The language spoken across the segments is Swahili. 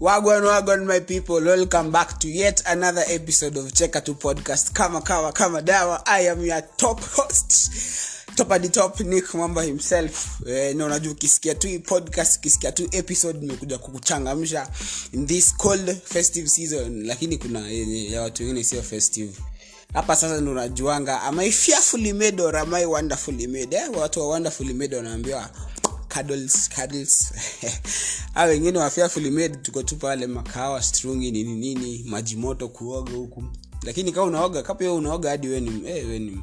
Wagwan, wagwan, my people. Welcome back to yet another episode of Cheka to Podcast. Kama kawa kama dawa. I am your top host. Top at the top, Nick Mwamba himself. Eh, na ukisikia tu podcast, ukisikia tu episode imekuja kukuchangamsha in this cold festive season, lakini kuna yenye ya watu wengine sio festive. Hapa sasa ndo unajuanga am I fearfully made or? Eh, watu wa wonderfully made wanaambiwa cuddles cuddles. A wengine wa fearfully tuko tu pale makawa strungi nini nini maji moto kuoga huku. Lakini kama unaoga kapa hiyo unaoga hadi weni eh weni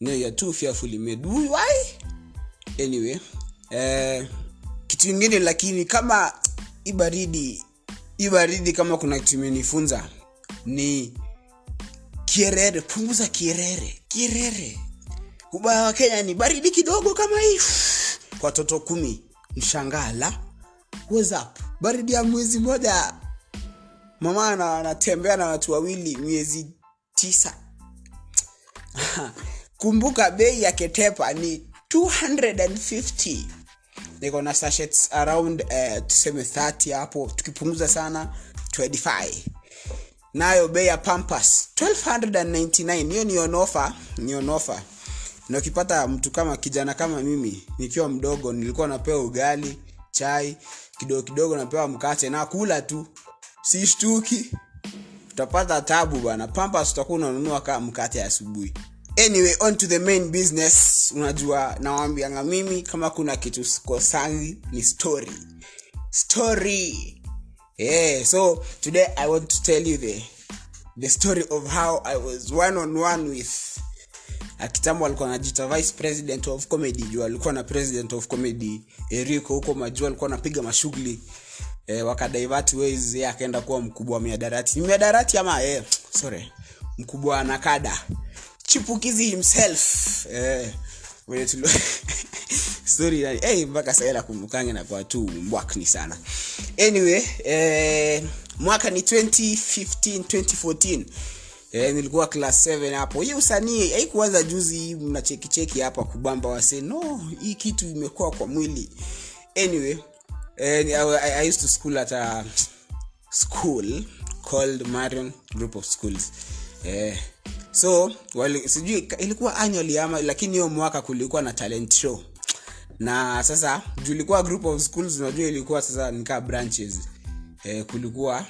no ya tu fearfully made. Why? Anyway eh kitu kingine lakini kama ibaridi ibaridi kama kuna kitu imenifunza ni kierere punguza kierere kierere. Ubaya wa kenya ni baridi kidogo kama hii kwa watoto kumi. Mshangala. Up? baridi ya mwezi moja. Mama anatembea na watu wawili miezi tisa. Kumbuka bei ya ketepa ni 250 niko na around uh, tuseme 30 hapo. Tukipunguza sana 25 nayo bei ya pampas 1299 hiyo ni onofa ni onofa na ukipata mtu kama kijana kama mimi nikiwa mdogo nilikuwa napewa ugali chai kidogo kidogo napewa mkate na kula tu. Sishtuki. Utapata tabu bana pampas utakuwa unanunua kama mkate asubuhi. Anyway on to the main business. Unajua nawambianga mimi kama kuna kitu sikosangi ni story. Story. Yeah so today i want to tell you the the story of how i was one on one with kitambo alikuwa anajita vice president of comedy. Juu alikuwa na president of comedy eriko huko majuu alikuwa anapiga mashughuli e, wakadivert ways. Ye akaenda kuwa mkubwa wa miadarati ni miadarati ama e, sorry mkubwa wa nakada. Chipukizi himself e, mwenye tulio story nani hey, mpaka sasa la kumbukange na kwa tu mbwakni sana. Anyway eh, mwaka ni 2015 2014 Eh, nilikuwa class 7 hapo. Hii usanii haikuanza juzi mna cheki cheki hapa kubamba wase no hii kitu imekuwa kwa mwili. Anyway eh, I, I, used to school at a school called marion group of schools. Eh, so wali, sijui ilikuwa annually ama lakini hiyo mwaka kulikuwa na talent show. Na sasa group of schools unajua ilikuwa sasa nikaa branches. Eh, kulikuwa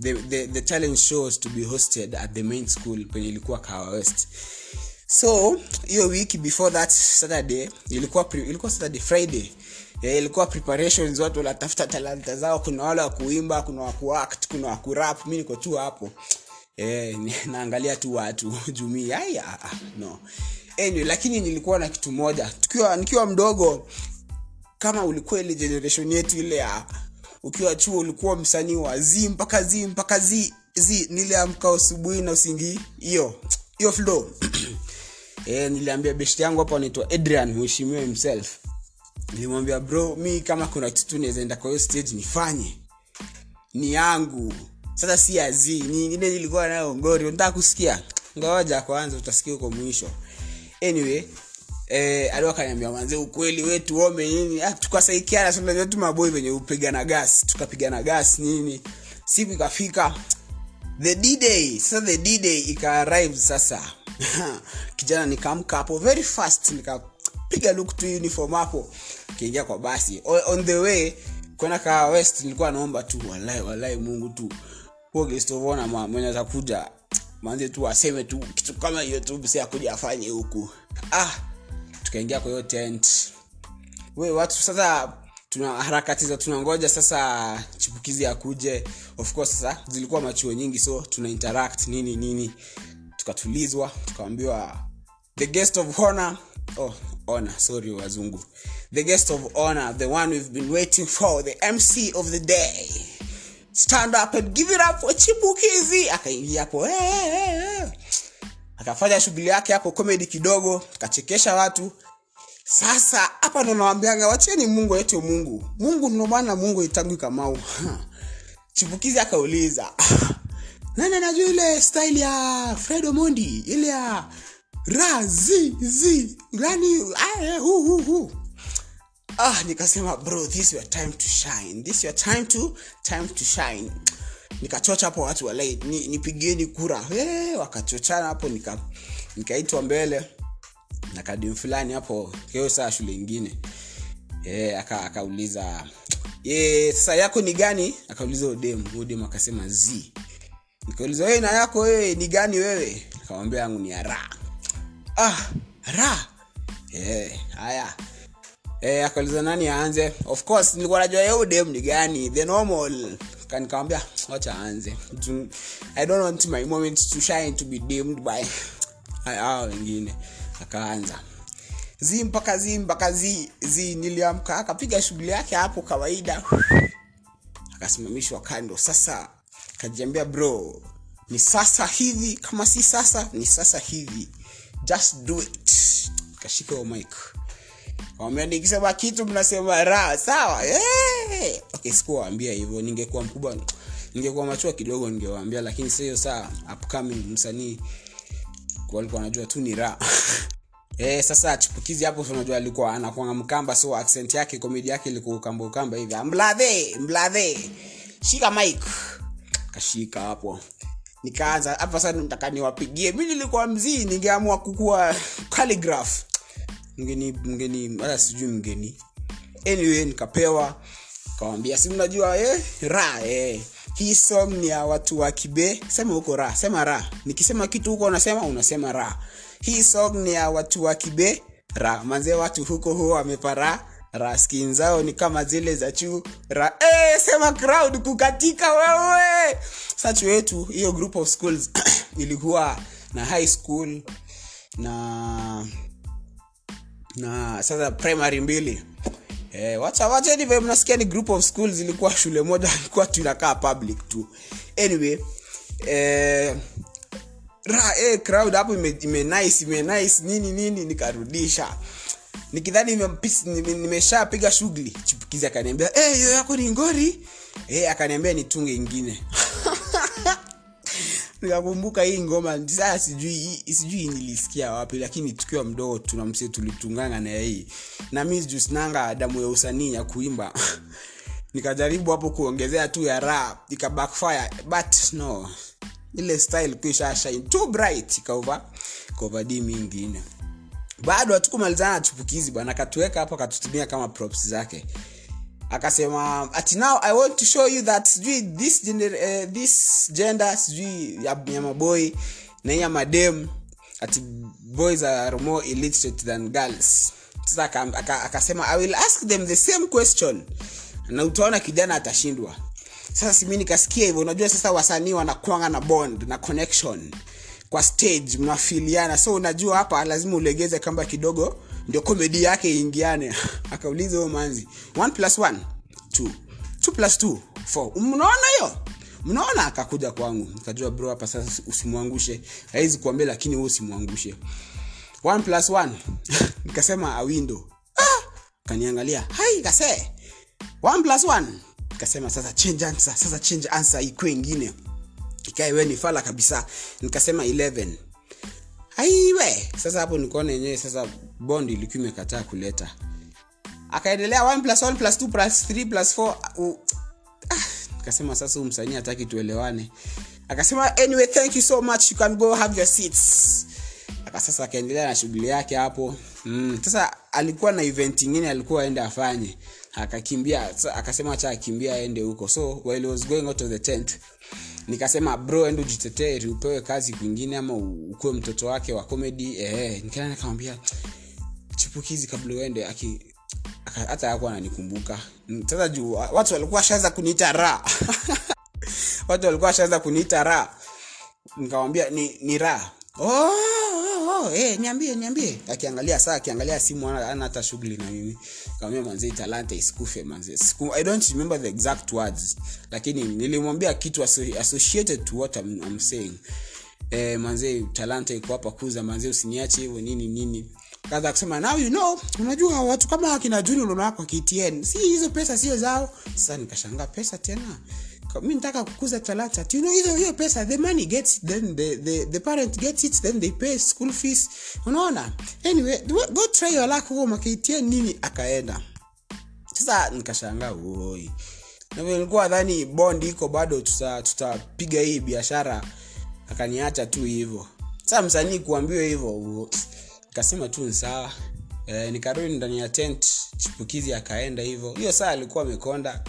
the, the, the talent show was to be hosted at the main school penye ilikuwa kawa west. So hiyo wiki before that saturday ilikuwa pre, ilikuwa saturday friday. Yeah, ilikuwa preparations watu wanatafuta talanta zao. Kuna wale wa kuimba kuna wakuact kuna wakurap mi niko tu hapo. Eh, naangalia tu watu jumii aya no. Anyway, lakini nilikuwa na kitu moja. Tukiwa nikiwa mdogo kama ulikuwa ile generation yetu ile ya ukiwa chuo ulikuwa msanii wa z mpaka z mpaka z. Z niliamka asubuhi na usingi hiyo hiyo flow. E, niliambia beshti yangu hapa anaitwa adrian mheshimiwa himself. Nilimwambia bro mi kama kuna kitu tu nawezaenda kwa hiyo stage nifanye. Ni yangu. Sasa si azi ni ile nilikuwa nayo ngori. Unataka kusikia? Ngawaja kwanza utasikia huko mwisho. Anyway eh, alikuwa akaniambia manze ukweli we tuome nini? Ah, tukasaikiana tunajua tu maboi venye upigana gas tukapigana gas nini. Siku ikafika the d-day sasa the d-day ikaarrive sasa. Kijana nikamka hapo very fast nikapiga look tu uniform hapo. Kiingia kwa basi. O, on the way kwenda kaa west nilikuwa naomba tu walai walai mungu tu. Huo gestovona mwenye atakuja manze tu aseme tu kitu kama hiyo tu si akuja afanye huku. Ah tukaingia kwa hiyo tent. We watu sasa tuna harakati za tunangoja sasa chipukizi akuje. Of course sasa zilikuwa machuo nyingi so tuna interact nini nini. Tukatulizwa tukaambiwa the guest of honor. Oh honor sorry wazungu. The guest of honor the one we've been waiting for the mc of the day. Stand up and give it up for chipukizi. Akaingia hapo hey, hey, hey. Akafanya shughuli yake hapo comedy kidogo akachekesha watu. Sasa hapa ndo nawambianga wacheni mungu aitwe mungu. Mungu ndo mungu itangwi kamau chipukizi akauliza. Nani anajua ile style ya fred omondi ile ya ra zi zi. Gani ah, hu. Ah nikasema bro this your time to shine. This your time to time to shine nikachocha hapo watu walai ni, nipigieni kura. Hey, wakachochana hapo nika nikaitwa mbele na kadim fulani hapo keo saa shule ingine. Akauliza sasa yako ni gani? Akauliza udem udem akasema z. Nikauliza na yako wewe ni gani wewe? Akamwambia yangu ni ya ah ra haya. Akauliza nani aanze? Of course nilikuwa najua dem ni gani the normal nikamwambia wacha anze i don't want my moment to shine to be dimmed by hao wengine. Akaanza. Zi mpaka zi mpaka zi zi niliamka. Akapiga shughuli yake hapo kawaida. Akasimamishwa kando. Sasa kajiambia bro ni sasa hivi kama si sasa ni sasa hivi. Just do it. Kashika mike nikisema kitu mnasema raha. Sawa hey! Okay sikuwaambia hivyo. Ningekuwa mkubwa ningekuwa machua kidogo ningewaambia lakini sio saa upcoming msanii. Walikuwa wanajua tu ni raha. E, sasa chipukizi hapo unajua alikuwa anakwanga mkamba so accent yake komedi yake ilikuwa hivi. Mbladhe mbladhe shika mic. Kashika hapo. Nikaanza hapa sasa nataka niwapigie. Mi nilikuwa mzii ningeamua kukua calligraph. Mgeni mgeni hata sijui mgeni. Anyway nikapewa kawambia si mnajua eh, ra eh. hii song ni ya watu wa kibe. Sema huko ra sema ra. Nikisema kitu huko unasema unasema ra. Hii song ni ya watu wa kibe ra. Manzee watu huko huo wamepara ra. Skin zao ni kama zile za chuu ra eh, sema crowd kukatika wewe. Sachu wetu hiyo group of schools ilikuwa na high school na na sasa primary mbili eh, wacha wacha nive mnasikia ni group of schools ilikuwa shule moja ilikuwa tunakaa public tu. Anyway eh, ra eh, crowd hapo ime, ime nice ime nice nini nini nikarudisha. Nikidhani nimempis- nime- nimeshapiga shughuli chipukizi akaniambia eh, hiyo yako ni ngori? Eh, akaniambia nitunge ingine nikakumbuka hii ngoma saa sijui sijui nilisikia wapi lakini tukiwa mdogo tuna tulitungana na hii na mi juu sinanga damu ya usanii ya kuimba. Nikajaribu hapo kuongezea tu ya ra ika but no. Ile style kuisha shine too bright ikauva kovadi mingine. Bado hatukumalizana na chupukizi bwana akatuweka hapo akatutumia kama props zake akasema at now i want to show you that sijui this eh, this gender sijui ya, ya na ya madem at boys are more illiterate than girls. Sasa aka- aka- akasema i will ask them the same question. Na utaona kijana atashindwa. Sasa simi nikasikia hivyo unajua sasa wasanii wanakwanga na bond na connection kwa stage mnafiliana. So unajua hapa lazima ulegeze kamba kidogo ndio komedi yake ingiane akauliza huyo manzi 1 plus 1 2 2 plus 2 4 mnaona hiyo? Mnaona akakuja kwangu. Nikajua bro hapa sasa usimwangushe. Haizi kuambia lakini wewe usimwangushe. 1 plus 1 nikasema awindo. Ah! kaniangalia hai kase. 1 plus 1 nikasema sasa change answer sasa change answer ikuwe ingine. Ikae we ni fala kabisa. Nikasema 11 aiwe sasa hapo nikaona yenyewe sasa bond ilikuwa imekataa kuleta. Akaendelea 1 plus 1 plus 2 plus 3 plus 4 uh, ah, sasa huu msanii hataki tuelewane. Akasema anyway thank you so much you can go have your seats. Aka sasa akaendelea na shughuli yake hapo. Mm. sasa alikuwa na event ingine alikuwa aende afanye. Akakimbia akasema acha akimbia aende huko. So while was going out of the tent nikasema bro ende ujitetee upewe kazi kwingine ama ukuwe mtoto wake wa comedy. Eh nikaenda nikamwambia chipukizi kabla uende aki hata hakuwa ananikumbuka. Sasa juu watu walikuwa washaanza kuniita ra. Watu walikuwa washaanza kuniita ra. Nikamwambia ni, ni ra. Oh, oh, oh, eh, niambie niambie. Akiangalia saa akiangalia simu ana hata shughuli na mimi. Kamwambia manze talanta isikufe manze. Siku, i don't remember the exact words lakini nilimwambia kitu associated to what I'm, I'm saying. Eh, manze talanta iko hapa kuza manze usiniache hivyo nini nini kaza kusema now you know. Unajua watu kama akina juni unaonawako ktn si hizo pesa sio zao. Sasa nikashanga pesa tena? Mi nataka kukuza talanta. You know hiyo pesa the money gets then the, the, the parent gets it then they pay school fees. Unaona? Anyway go- try your luck huko makitn nini? Akaenda. Sasa nikashanga uoi nilikuwa dhani bond iko bado tuta- hii biashara. Akaniacha tu hivyo. Sasa msanii kuambiwa hivyo nikasema tu ni sawa. E, nikarudi ndani ya tent chipukizi akaenda hivyo. Hiyo saa alikuwa amekonda.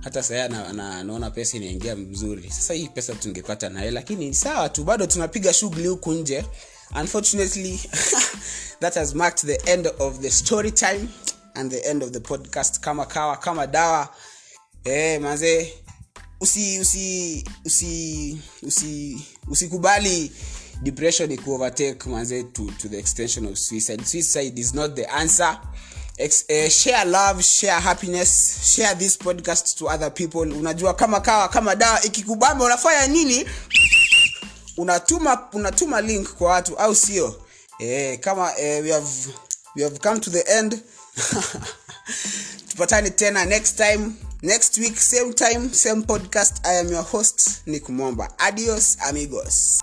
Hata saa na, na, naona pesa inaingia mzuri. Sasa hii pesa tungepata naye lakini sawa tu. Bado tunapiga shughuli huku nje. Unfortunately that has marked the end of the story time and the end of the podcast. Kama kawa kama dawa. Eh mazee usi usi usi usi usikubali depression ikuovertake manze to, to the extension of suicide. Suicide is not the answer. Ex, eh, share love share happiness share this podcast to other people. Unajua kama kawa kama dawa ikikubamba unafanya nini? Unatuma unatuma link kwa watu au sio? Eh, kama eh, we have we have come to the end. Tupatane tena next time next week same time same podcast. I am your host nick momba adios amigos